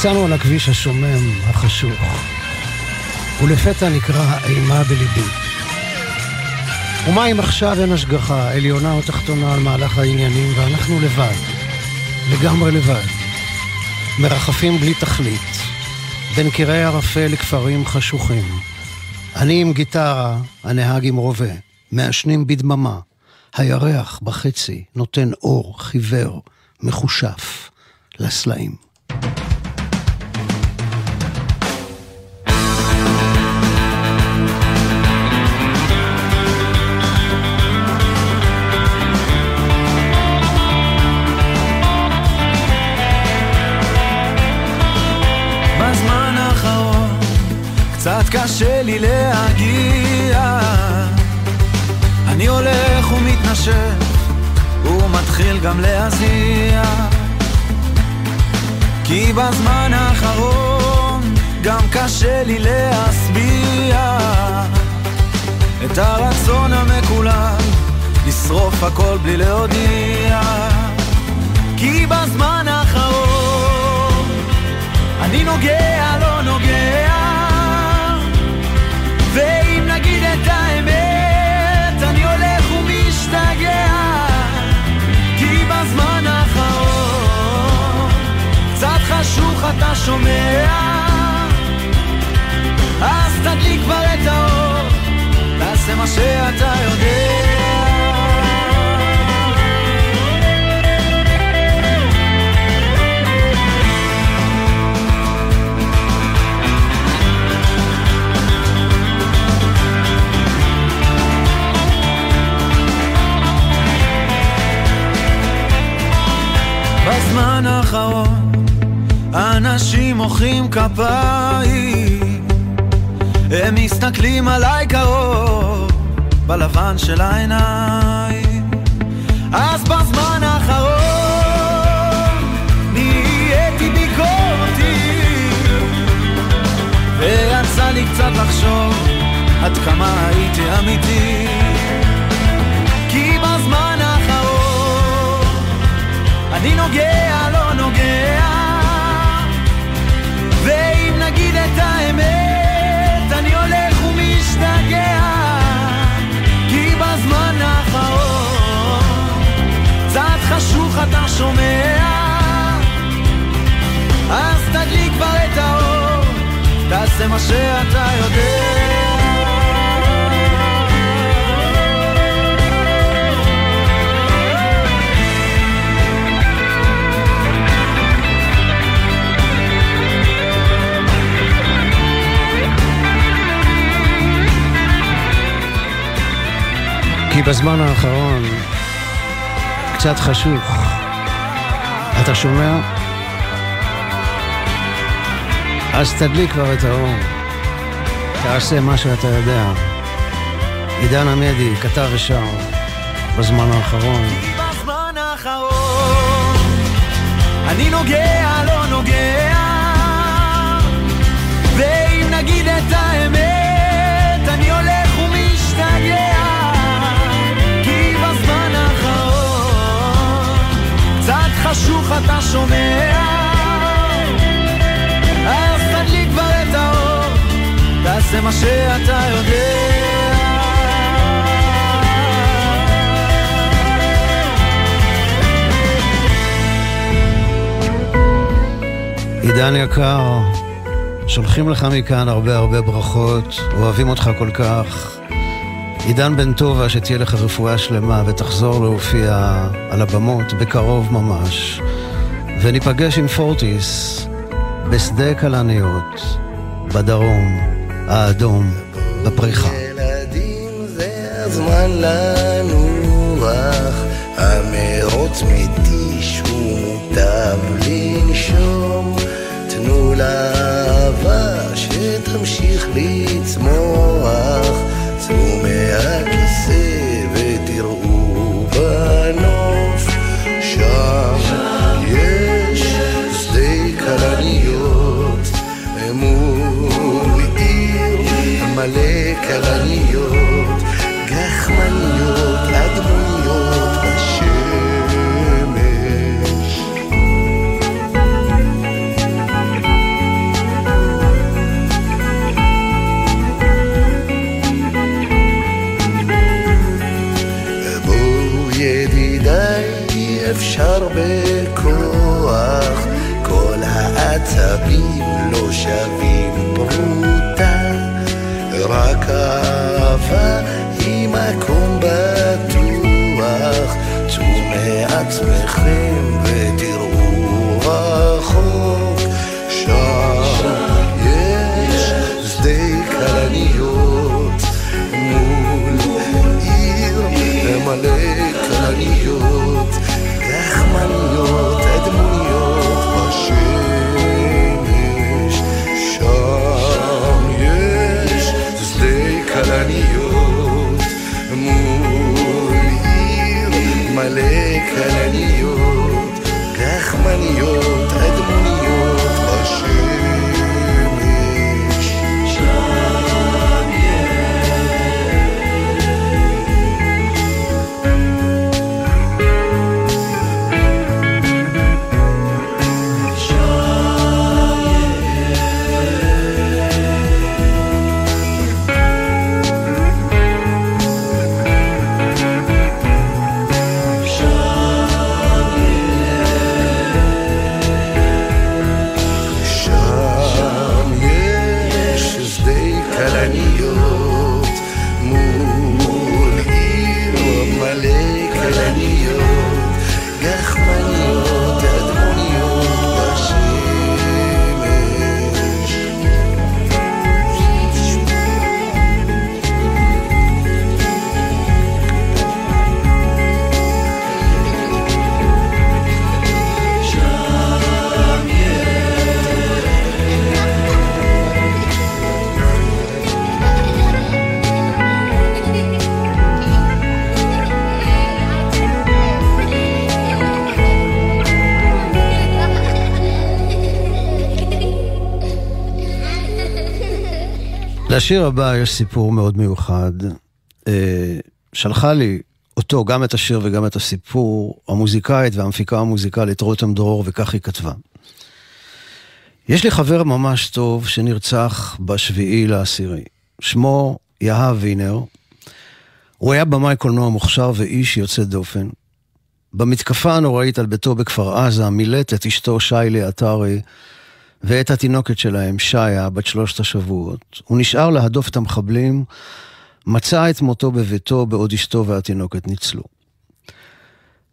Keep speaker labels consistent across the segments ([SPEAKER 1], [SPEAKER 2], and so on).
[SPEAKER 1] נסענו על הכביש השומם, החשוך, ולפתע נקרא אימה בליבי. ומה אם עכשיו אין השגחה, עליונה או תחתונה על מהלך העניינים, ואנחנו לבד, לגמרי לבד, מרחפים בלי תכלית, בין קירי ערפל לכפרים חשוכים. אני עם גיטרה, הנהג עם רובה, מעשנים בדממה. הירח בחצי נותן אור חיוור, מחושף, לסלעים.
[SPEAKER 2] קשה לי להגיע. אני הולך ומתנשף ומתחיל גם להזיע. כי בזמן האחרון גם קשה לי להשביע את הרצון המקולל לשרוף הכל בלי להודיע. כי בזמן האחרון אני נוגע, לא נוגע הפוך אתה שומע. אז תדליק כבר את האור תעשה מה שאתה יודע. בזמן האחרון אנשים מוחאים כפיים. הם מסתכלים עליי קרוב בלבן של העיניים. אז בזמן האחרון נהייתי ביקורתי ויצא לי קצת לחשוב עד כמה הייתי אמיתי. כי בזמן האחרון אני נוגע, חשוך אתה שומע. אז תדליק כבר את האור תעשה מה שאתה יודע.
[SPEAKER 1] כי בזמן האחרון קצת חשוך. אתה שומע? אז תדליק כבר את האור. תעשה מה שאתה יודע. עידן עמדי כתב ושר בזמן האחרון.
[SPEAKER 2] בזמן האחרון אני נוגע, לא נוגע חשוך אתה שומע אז תדליק כבר את האור תעשה מה שאתה יודע
[SPEAKER 1] עידן יקר, שולחים לך מכאן הרבה הרבה ברכות, אוהבים אותך כל כך. עידן בן טובה, שתהיה לך רפואה שלמה ותחזור להופיע על הבמות בקרוב ממש. וניפגש עם פורטיס בשדה כלניות, בדרום, האדום, בפריחה.
[SPEAKER 3] ילדים זה הזמן לנוח, המרוץ מתיש ומוטב לנשום. תנו לאהבה שתמשיך לצמוח, צאו מהכיסא
[SPEAKER 1] לשיר הבא יש סיפור מאוד מיוחד. אה, שלחה לי אותו, גם את השיר וגם את הסיפור, המוזיקאית והמפיקה המוזיקלית רותם דרור, וכך היא כתבה. יש לי חבר ממש טוב שנרצח בשביעי לעשירי. שמו יהב וינר. הוא היה במאי קולנוע מוכשר ואיש יוצא דופן. במתקפה הנוראית על ביתו בכפר עזה מילט את אשתו שיילי עטרי ואת התינוקת שלהם, שיה, בת שלושת השבועות. הוא נשאר להדוף את המחבלים, מצא את מותו בביתו בעוד אשתו והתינוקת ניצלו.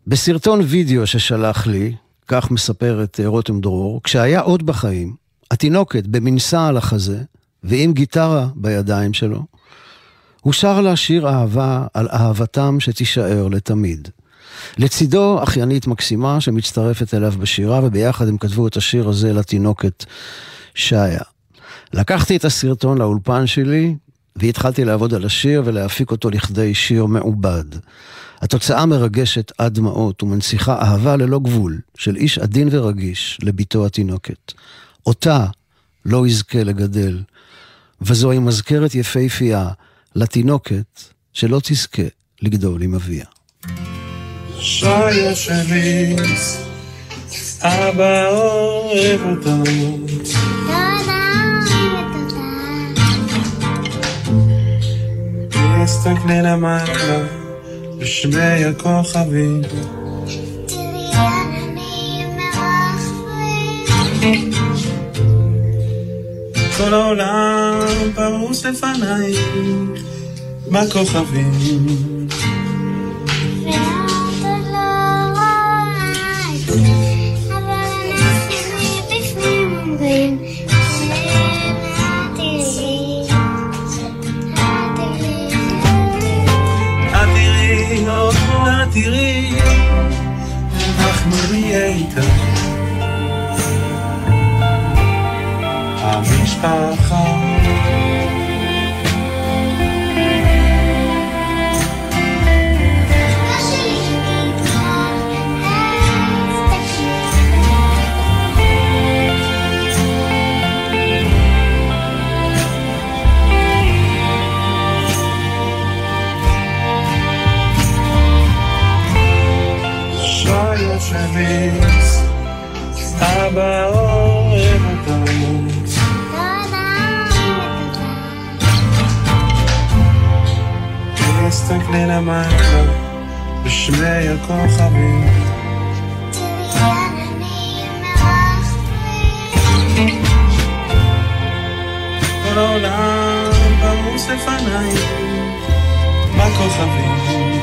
[SPEAKER 1] בסרטון וידאו ששלח לי, כך מספרת אה, רותם דרור, כשהיה עוד בחיים, התינוקת במנסה על החזה ועם גיטרה בידיים שלו, הוא שר לה שיר אהבה על אהבתם שתישאר לתמיד. לצידו אחיינית מקסימה שמצטרפת אליו בשירה, וביחד הם כתבו את השיר הזה לתינוקת שיה. לקחתי את הסרטון לאולפן שלי, והתחלתי לעבוד על השיר ולהפיק אותו לכדי שיר מעובד. התוצאה מרגשת עד דמעות ומנציחה אהבה ללא גבול של איש עדין ורגיש לביתו התינוקת. אותה לא יזכה לגדל, וזוהי מזכרת יפהפייה לתינוקת שלא תזכה לגדול עם אביה.
[SPEAKER 4] שיה שלי, אבא אוהב אותו. תסתכלי למעלה, בשמי הכוכבים. כל העולם פרוס לפנייך בכוכבים. נהיה איתה. המשפחה תסתכלי למטה בשמי הכוכבים. כל העולם פרוס לפניי בכוכבים.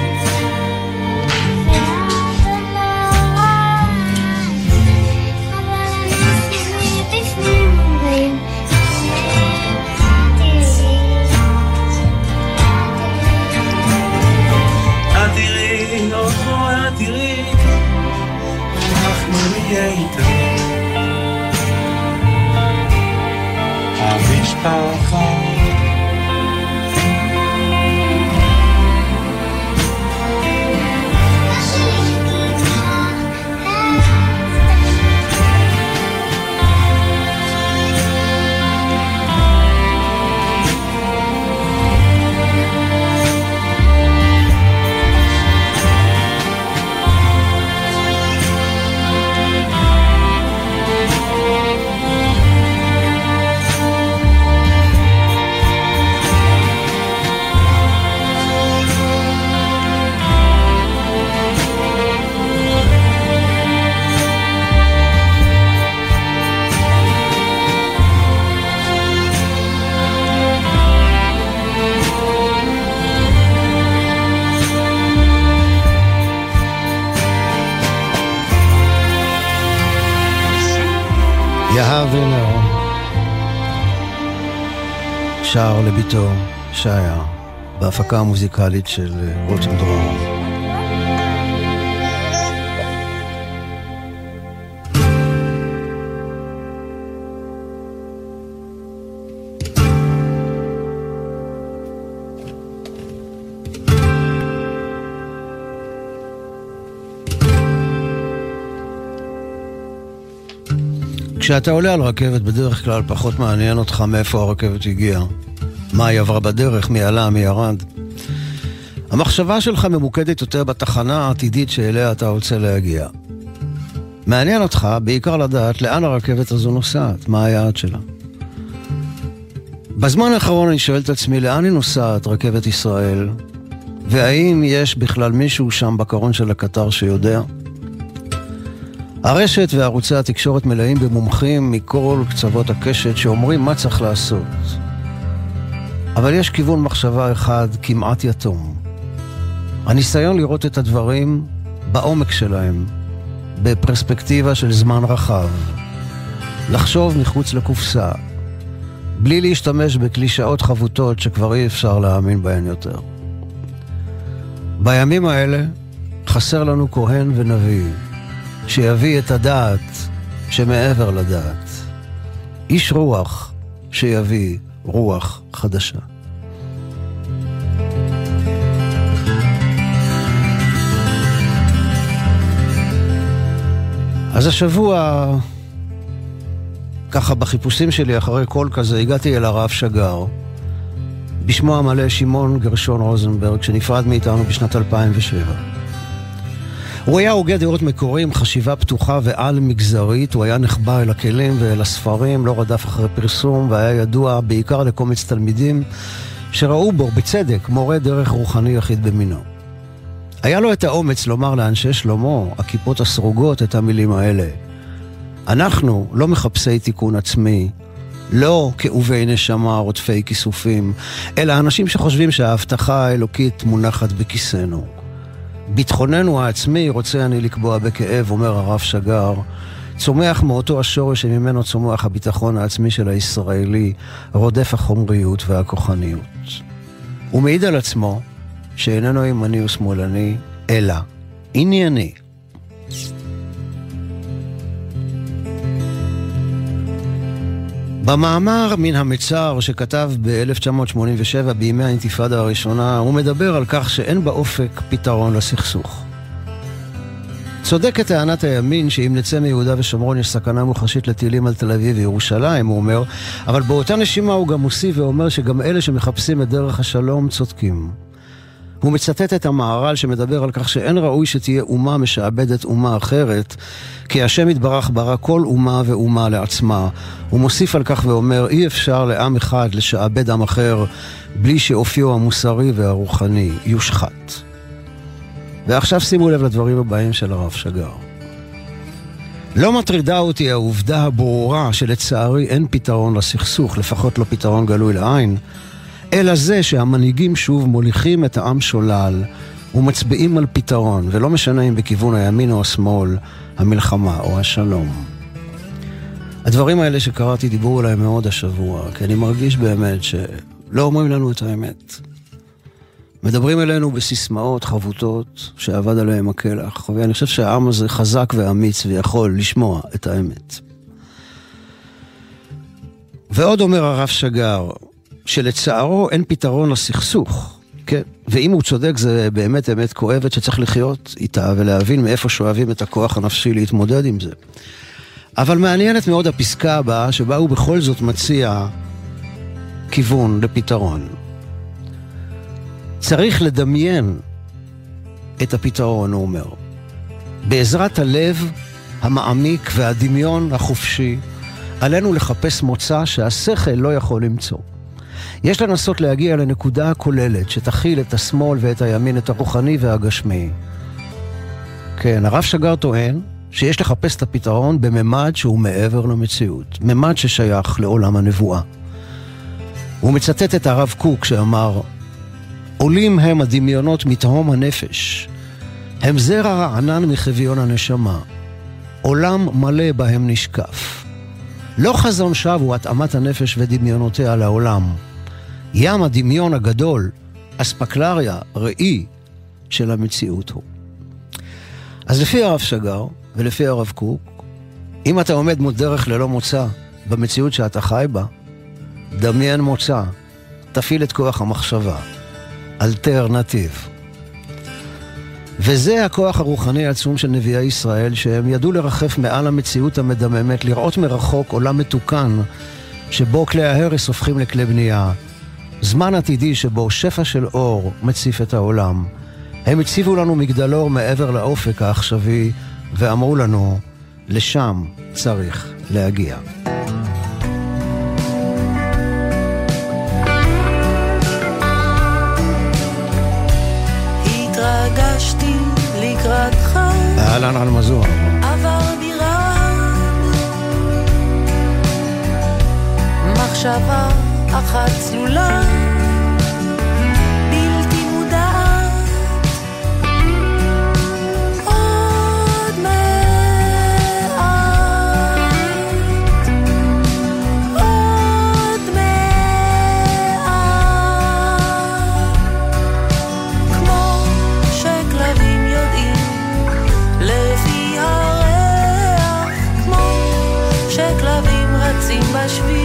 [SPEAKER 4] נהיה איתה. המשפחה
[SPEAKER 1] שר לביתו, שיה, בהפקה המוזיקלית של אה, רותם דרור. כשאתה עולה על רכבת, בדרך כלל פחות מעניין אותך מאיפה הרכבת הגיעה. מה היא עברה בדרך, מי עלה, מי ירד. המחשבה שלך ממוקדת יותר בתחנה העתידית שאליה אתה רוצה להגיע. מעניין אותך בעיקר לדעת לאן הרכבת הזו נוסעת, מה היעד שלה. בזמן האחרון אני שואל את עצמי לאן היא נוסעת, רכבת ישראל, והאם יש בכלל מישהו שם בקרון של הקטר שיודע? הרשת וערוצי התקשורת מלאים במומחים מכל קצוות הקשת שאומרים מה צריך לעשות. אבל יש כיוון מחשבה אחד כמעט יתום. הניסיון לראות את הדברים בעומק שלהם, בפרספקטיבה של זמן רחב. לחשוב מחוץ לקופסה, בלי להשתמש בקלישאות חבוטות שכבר אי אפשר להאמין בהן יותר. בימים האלה חסר לנו כהן ונביא, שיביא את הדעת שמעבר לדעת. איש רוח שיביא רוח חדשה. אז השבוע, ככה בחיפושים שלי אחרי קול כזה, הגעתי אל הרב שגר, בשמו המלא שמעון גרשון רוזנברג, שנפרד מאיתנו בשנת 2007. הוא היה הוגה דעות מקורי עם חשיבה פתוחה ועל מגזרית, הוא היה נחבא אל הכלים ואל הספרים, לא רדף אחרי פרסום, והיה ידוע בעיקר לקומץ תלמידים שראו בו, בצדק, מורה דרך רוחני יחיד במינו. היה לו את האומץ לומר לאנשי שלמה, הכיפות הסרוגות, את המילים האלה. אנחנו לא מחפשי תיקון עצמי, לא כאובי נשמה רודפי כיסופים, אלא אנשים שחושבים שההבטחה האלוקית מונחת בכיסנו. ביטחוננו העצמי רוצה אני לקבוע בכאב, אומר הרב שגר, צומח מאותו השורש שממנו צומח הביטחון העצמי של הישראלי, רודף החומריות והכוחניות. הוא מעיד על עצמו שאיננו ימני ושמאלני, אלא ענייני. במאמר מן המצר שכתב ב-1987 בימי האינתיפאדה הראשונה, הוא מדבר על כך שאין באופק פתרון לסכסוך. צודקת טענת הימין שאם נצא מיהודה ושומרון יש סכנה מוחשית לטילים על תל אביב וירושלים, הוא אומר, אבל באותה נשימה הוא גם מוסיף ואומר שגם אלה שמחפשים את דרך השלום צודקים. הוא מצטט את המהר"ל שמדבר על כך שאין ראוי שתהיה אומה משעבדת אומה אחרת, כי השם יתברך ברא כל אומה ואומה לעצמה. הוא מוסיף על כך ואומר, אי אפשר לעם אחד לשעבד עם אחר בלי שאופיו המוסרי והרוחני יושחת. ועכשיו שימו לב לדברים הבאים של הרב שגר. לא מטרידה אותי העובדה הברורה שלצערי אין פתרון לסכסוך, לפחות לא פתרון גלוי לעין, אלא זה שהמנהיגים שוב מוליכים את העם שולל ומצביעים על פתרון, ולא משנה אם בכיוון הימין או השמאל, המלחמה או השלום. הדברים האלה שקראתי דיברו אליי מאוד השבוע, כי אני מרגיש באמת שלא אומרים לנו את האמת. מדברים אלינו בסיסמאות חבוטות שאבד עליהם הקלח, ואני חושב שהעם הזה חזק ואמיץ ויכול לשמוע את האמת. ועוד אומר הרב שגר, שלצערו אין פתרון לסכסוך, כן? ואם הוא צודק זה באמת אמת כואבת שצריך לחיות איתה ולהבין מאיפה שואבים את הכוח הנפשי להתמודד עם זה. אבל מעניינת מאוד הפסקה הבאה שבה הוא בכל זאת מציע כיוון לפתרון. צריך לדמיין את הפתרון, הוא אומר. בעזרת הלב המעמיק והדמיון החופשי, עלינו לחפש מוצא שהשכל לא יכול למצוא. יש לנסות להגיע לנקודה הכוללת שתכיל את השמאל ואת הימין, את הרוחני והגשמי. כן, הרב שגר טוען שיש לחפש את הפתרון בממד שהוא מעבר למציאות, ממד ששייך לעולם הנבואה. הוא מצטט את הרב קוק שאמר, עולים הם הדמיונות מתהום הנפש, הם זרע רענן מחביון הנשמה, עולם מלא בהם נשקף. לא חזון שווא הוא התאמת הנפש ודמיונותיה לעולם, ים הדמיון הגדול, אספקלריה, ראי, של המציאות הוא. אז לפי הרב שגר ולפי הרב קוק, אם אתה עומד מול דרך ללא מוצא במציאות שאתה חי בה, דמיין מוצא, תפעיל את כוח המחשבה. אלטרנטיב. וזה הכוח הרוחני העצום של נביאי ישראל, שהם ידעו לרחף מעל המציאות המדממת, לראות מרחוק עולם מתוקן, שבו כלי ההרס הופכים לכלי בנייה, זמן עתידי שבו שפע של אור מציף את העולם. הם הציבו לנו מגדלור מעבר לאופק העכשווי ואמרו לנו, לשם צריך להגיע.
[SPEAKER 5] התרגשתי לקראתך,
[SPEAKER 1] אהלן על מזור.
[SPEAKER 5] עבר דירה. מחשבה אחת צלולה, בלתי מודעת. עוד מעט, עוד מעט. כמו שכלבים יודעים לפי הריח, כמו שכלבים רצים בשביל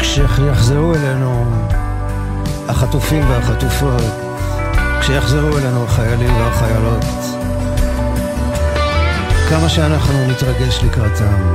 [SPEAKER 1] כשיחזרו אלינו החטופים והחטופות, כשיחזרו אלינו החיילים והחיילות, כמה שאנחנו נתרגש לקראתם.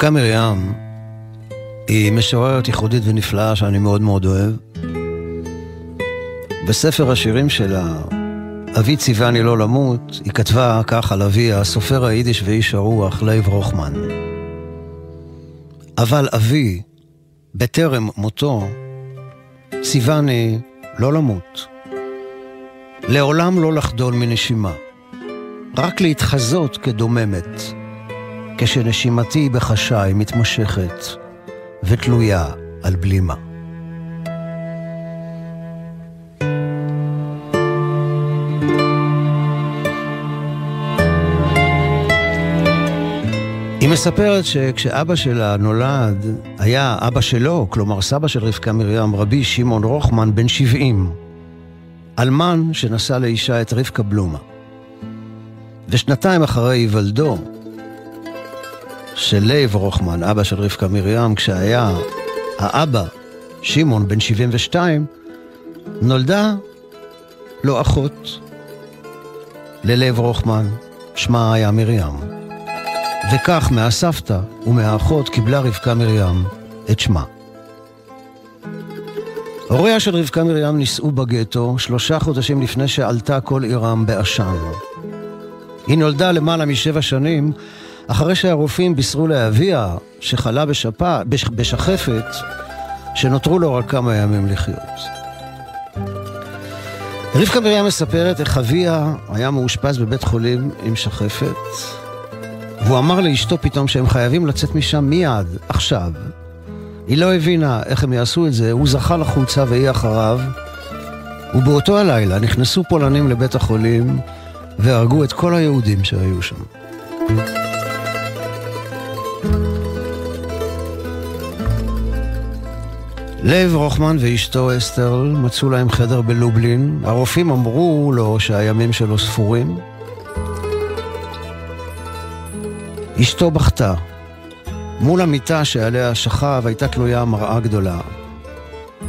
[SPEAKER 1] רבקה מרים היא משוררת ייחודית ונפלאה שאני מאוד מאוד אוהב. בספר השירים שלה, אבי ציווני לא למות, היא כתבה כך על אביה, הסופר היידיש ואיש הרוח, לייב רוחמן. אבל אבי, בטרם מותו, ציווני לא למות. לעולם לא לחדול מנשימה, רק להתחזות כדוממת, כשנשימתי בחשאי מתמשכת ותלויה על בלימה. היא מספרת שכשאבא שלה נולד, היה אבא שלו, כלומר סבא של רבקה מרים, רבי שמעון רוחמן, בן 70, אלמן שנשא לאישה את רבקה בלומה. ושנתיים אחרי היוולדו של לייב רוחמן, אבא של רבקה מרים, כשהיה האבא, שמעון, בן 72, נולדה לו אחות ללייב רוחמן, שמה היה מרים. וכך מהסבתא ומהאחות קיבלה רבקה מרים את שמה. הוריה של רבקה מרים נישאו בגטו שלושה חודשים לפני שעלתה כל עירם בעשן. היא נולדה למעלה משבע שנים אחרי שהרופאים בישרו לאביה, שחלה בשפה, בש, בשחפת, שנותרו לו רק כמה ימים לחיות. רבקה מרים מספרת איך אביה היה מאושפז בבית חולים עם שחפת, והוא אמר לאשתו פתאום שהם חייבים לצאת משם מיד, עכשיו. היא לא הבינה איך הם יעשו את זה, הוא זכה לחולצה והיא אחריו, ובאותו הלילה נכנסו פולנים לבית החולים והרגו את כל היהודים שהיו שם. לב רוחמן ואשתו אסתר מצאו להם חדר בלובלין. הרופאים אמרו לו שהימים שלו ספורים. אשתו בכתה. מול המיטה שעליה שכב הייתה תלויה מראה גדולה.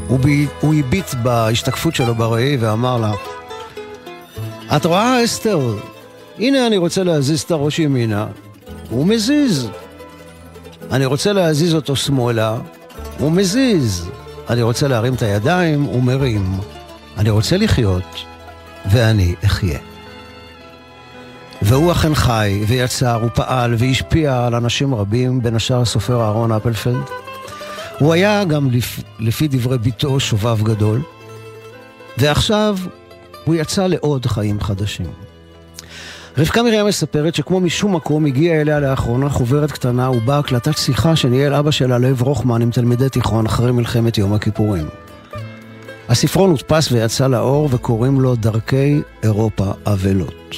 [SPEAKER 1] הוא, ב... הוא הביט בהשתקפות שלו בראי ואמר לה, את רואה, אסתר? הנה אני רוצה להזיז את הראש ימינה. הוא מזיז. אני רוצה להזיז אותו שמאלה. הוא מזיז. אני רוצה להרים את הידיים, הוא מרים. אני רוצה לחיות, ואני אחיה. והוא אכן חי, ויצר, ופעל, והשפיע על אנשים רבים, בין השאר הסופר אהרון אפלפלד. הוא היה גם, לפ... לפי דברי ביתו, שובב גדול, ועכשיו הוא יצא לעוד חיים חדשים. רבקה מרים מספרת שכמו משום מקום הגיעה אליה לאחרונה חוברת קטנה ובה הקלטת שיחה שניהל אבא שלה לב רוחמן עם תלמידי תיכון אחרי מלחמת יום הכיפורים. הספרון הודפס ויצא לאור וקוראים לו דרכי אירופה אבלות.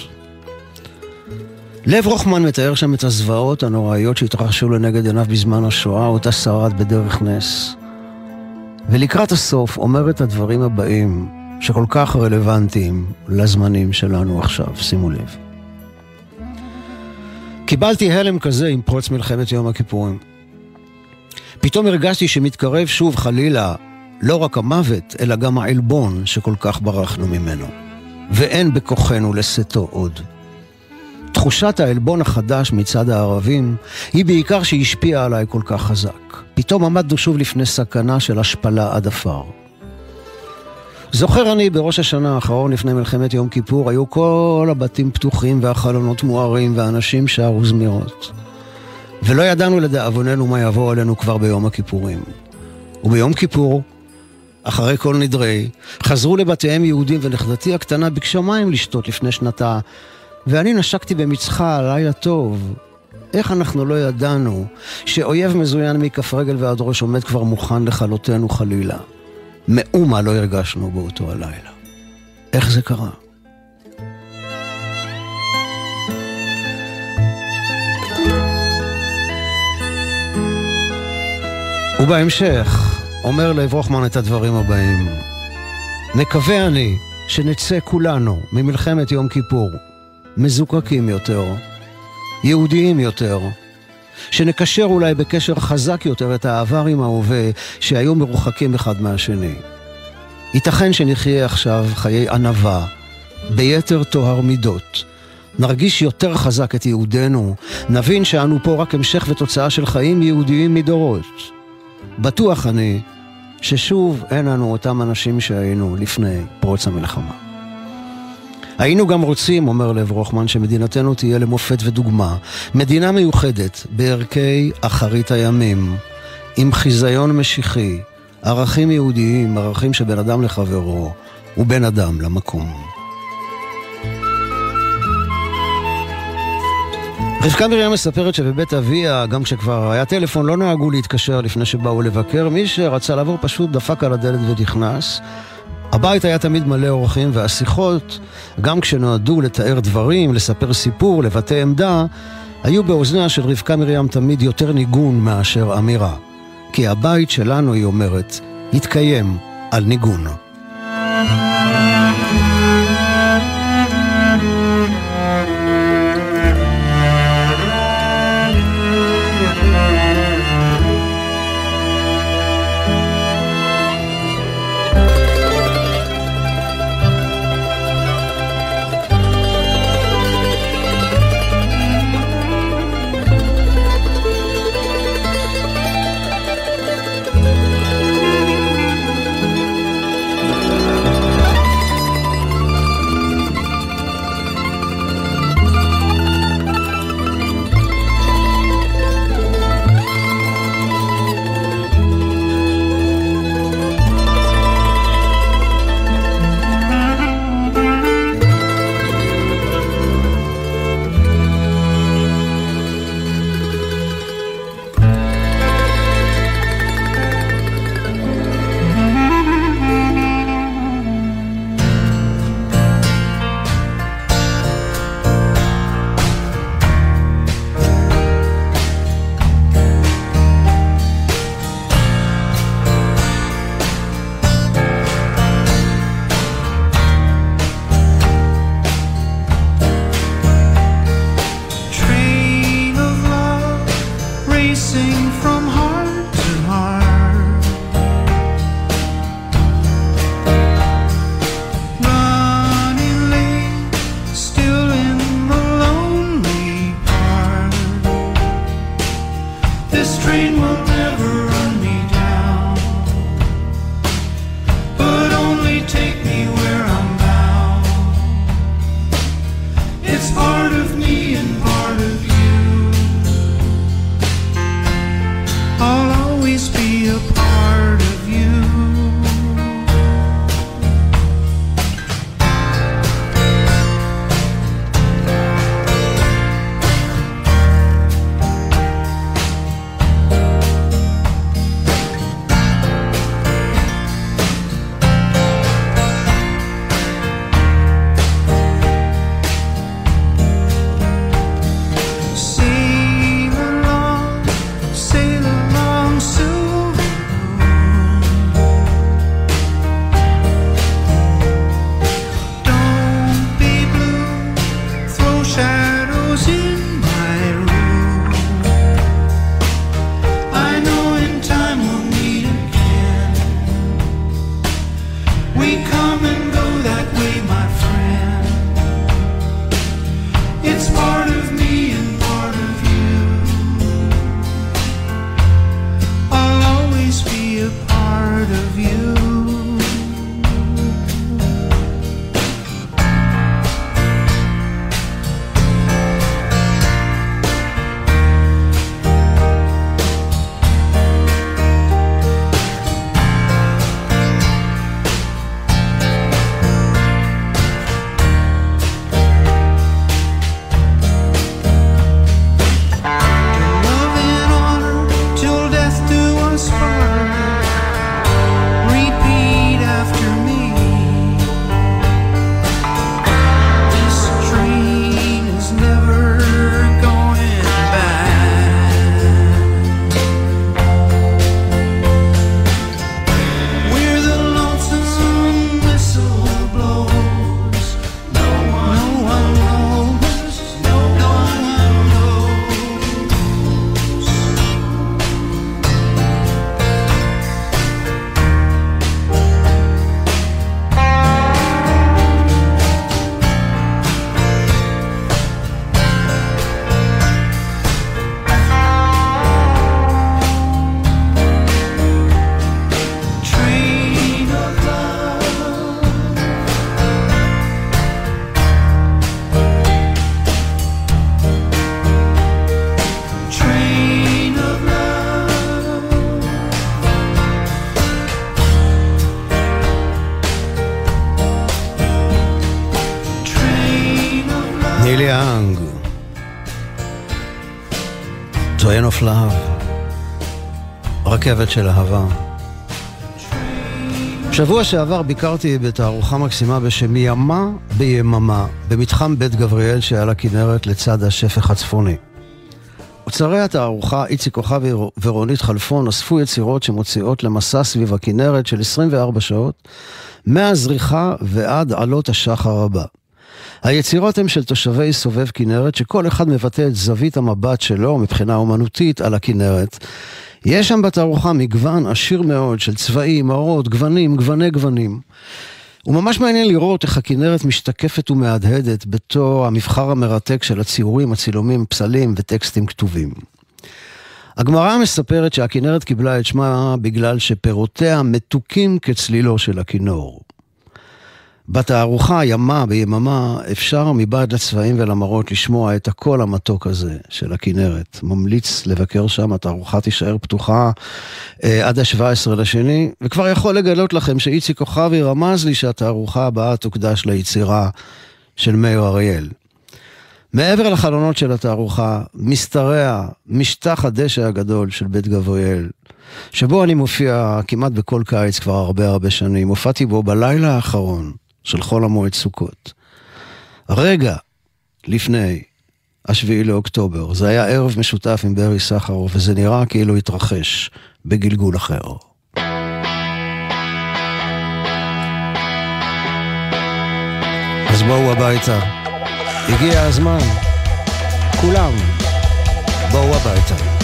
[SPEAKER 1] לב רוחמן מתאר שם את הזוועות הנוראיות שהתרחשו לנגד עיניו בזמן השואה, אותה שרד בדרך נס. ולקראת הסוף אומר את הדברים הבאים, שכל כך רלוונטיים לזמנים שלנו עכשיו, שימו לב. קיבלתי הלם כזה עם פרוץ מלחמת יום הכיפורים. פתאום הרגשתי שמתקרב שוב חלילה לא רק המוות, אלא גם העלבון שכל כך ברחנו ממנו. ואין בכוחנו לשאתו עוד. תחושת העלבון החדש מצד הערבים היא בעיקר שהשפיעה עליי כל כך חזק. פתאום עמדנו שוב לפני סכנה של השפלה עד עפר. זוכר אני בראש השנה האחרון לפני מלחמת יום כיפור, היו כל הבתים פתוחים והחלונות מוארים ואנשים שרו זמירות. ולא ידענו לדאבוננו מה יבוא עלינו כבר ביום הכיפורים. וביום כיפור, אחרי כל נדרי, חזרו לבתיהם יהודים ונכדתי הקטנה ביקשה מים לשתות לפני שנתה, ואני נשקתי במצחה, לילה טוב. איך אנחנו לא ידענו שאויב מזוין מכף רגל ועד ראש עומד כבר מוכן לכלותנו חלילה. מאומה לא הרגשנו באותו הלילה. איך זה קרה? ובהמשך אומר לב רוחמן את הדברים הבאים: מקווה אני שנצא כולנו ממלחמת יום כיפור מזוקקים יותר, יהודיים יותר, שנקשר אולי בקשר חזק יותר את העבר עם ההווה שהיו מרוחקים אחד מהשני. ייתכן שנחיה עכשיו חיי ענווה, ביתר טוהר מידות. נרגיש יותר חזק את יהודנו, נבין שאנו פה רק המשך ותוצאה של חיים יהודיים מדורות.
[SPEAKER 6] בטוח אני ששוב אין לנו אותם אנשים שהיינו לפני פרוץ המלחמה. היינו גם רוצים, אומר לב רוחמן, שמדינתנו תהיה למופת ודוגמה. מדינה מיוחדת בערכי אחרית הימים, עם חיזיון משיחי, ערכים יהודיים, ערכים שבין אדם לחברו ובין אדם למקום. רבקה מרים מספרת שבבית אביה, גם כשכבר היה טלפון, לא נהגו להתקשר לפני שבאו לבקר. מי שרצה לעבור פשוט דפק על הדלת ונכנס. הבית היה תמיד מלא אורחים, והשיחות, גם כשנועדו לתאר דברים, לספר סיפור, לבטא עמדה, היו באוזניה של רבקה מרים תמיד יותר ניגון מאשר אמירה. כי הבית שלנו, היא אומרת, התקיים על ניגון.
[SPEAKER 1] רכבת של אהבה. שבוע שעבר ביקרתי בתערוכה מקסימה בשם ימה ביממה, במתחם בית גבריאל שעל הכנרת לצד השפך הצפוני. אוצרי התערוכה, איציק כוכבי ורונית חלפון, אספו יצירות שמוציאות למסע סביב הכנרת של 24 שעות, מהזריחה ועד עלות השחר הבא. היצירות הן של תושבי סובב כנרת, שכל אחד מבטא את זווית המבט שלו מבחינה אומנותית על הכנרת. יש שם בתערוכה מגוון עשיר מאוד של צבעים, מראות, גוונים, גווני גוונים. וממש מעניין לראות איך הכנרת משתקפת ומהדהדת בתור המבחר המרתק של הציורים, הצילומים, פסלים וטקסטים כתובים. הגמרא מספרת שהכנרת קיבלה את שמה בגלל שפירותיה מתוקים כצלילו של הכינור. בתערוכה ימה ביממה אפשר מבעד לצבעים ולמראות לשמוע את הקול המתוק הזה של הכנרת. ממליץ לבקר שם, התערוכה תישאר פתוחה אה, עד ה-17 לשני, וכבר יכול לגלות לכם שאיציק כוכבי רמז לי שהתערוכה הבאה תוקדש ליצירה של מאיר אריאל. מעבר לחלונות של התערוכה, משתרע משטח הדשא הגדול של בית גבריאל, שבו אני מופיע כמעט בכל קיץ כבר הרבה הרבה שנים. הופעתי בו בלילה האחרון של חול המועד סוכות. רגע לפני השביעי לאוקטובר, זה היה ערב משותף עם ברי סחרוף, וזה נראה כאילו התרחש בגלגול אחר. אז בואו הביתה. הגיע הזמן. כולם, בואו הביתה.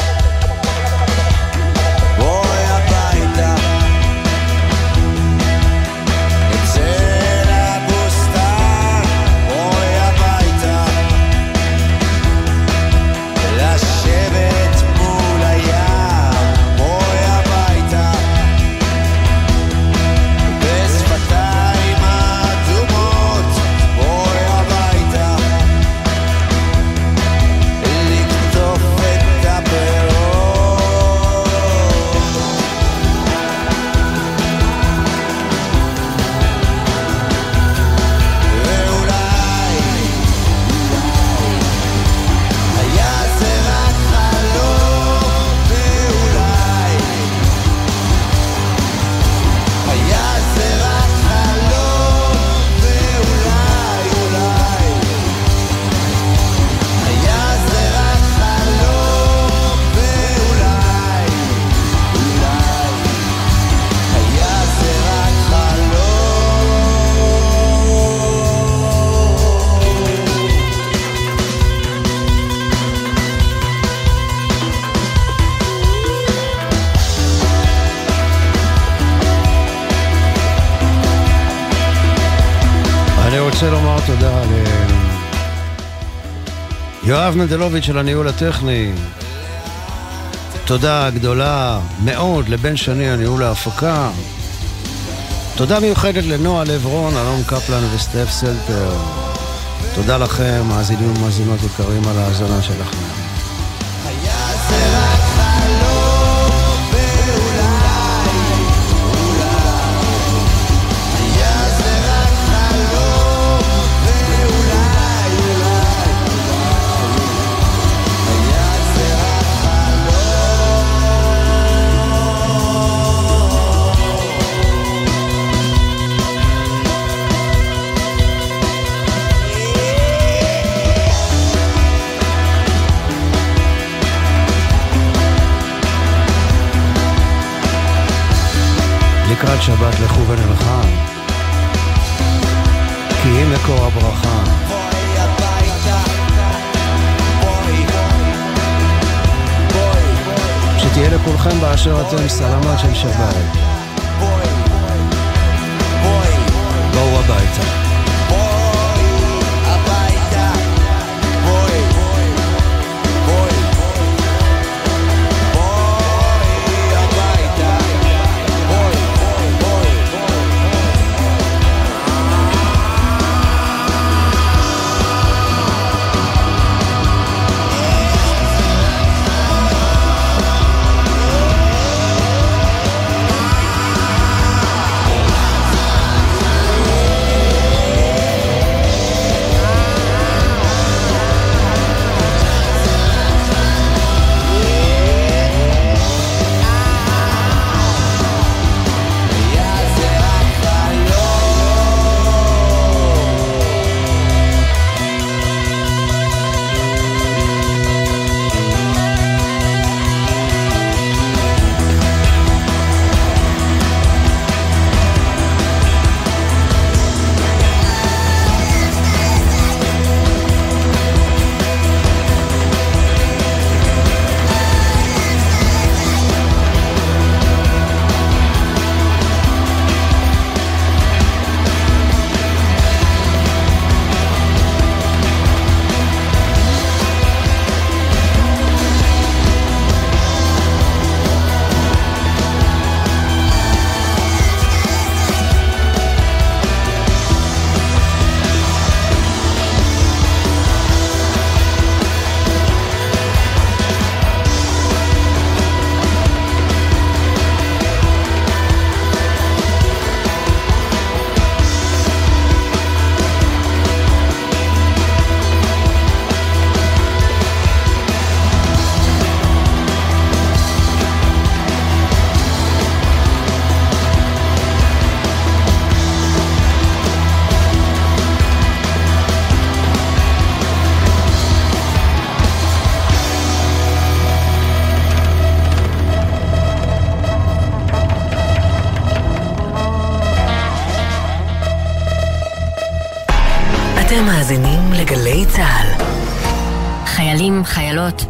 [SPEAKER 1] יואב נדלוביץ' של הניהול הטכני. תודה גדולה מאוד לבן שני הניהול ההפקה. תודה מיוחדת לנועה לברון, אלון קפלן וסטף סלטר. תודה לכם, מאזינים ומאזינות יקרים, על ההאזנה שלכם. שבת לכו ונלכה, כי היא מקור הברכה. שתהיה לכולכם באשר אתם סלמת של שבת. בואו הביתה.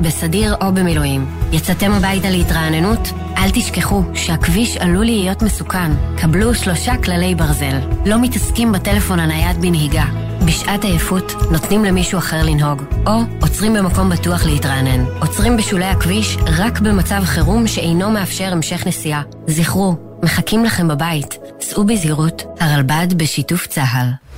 [SPEAKER 7] בסדיר או במילואים. יצאתם הביתה להתרעננות? אל תשכחו שהכביש עלול להיות מסוכן. קבלו שלושה כללי ברזל. לא מתעסקים בטלפון הנייד בנהיגה. בשעת עייפות נותנים למישהו אחר לנהוג, או עוצרים במקום בטוח להתרענן. עוצרים בשולי הכביש רק במצב חירום שאינו מאפשר המשך נסיעה. זכרו, מחכים לכם בבית. סעו בזהירות, הרלב"ד בשיתוף צה"ל.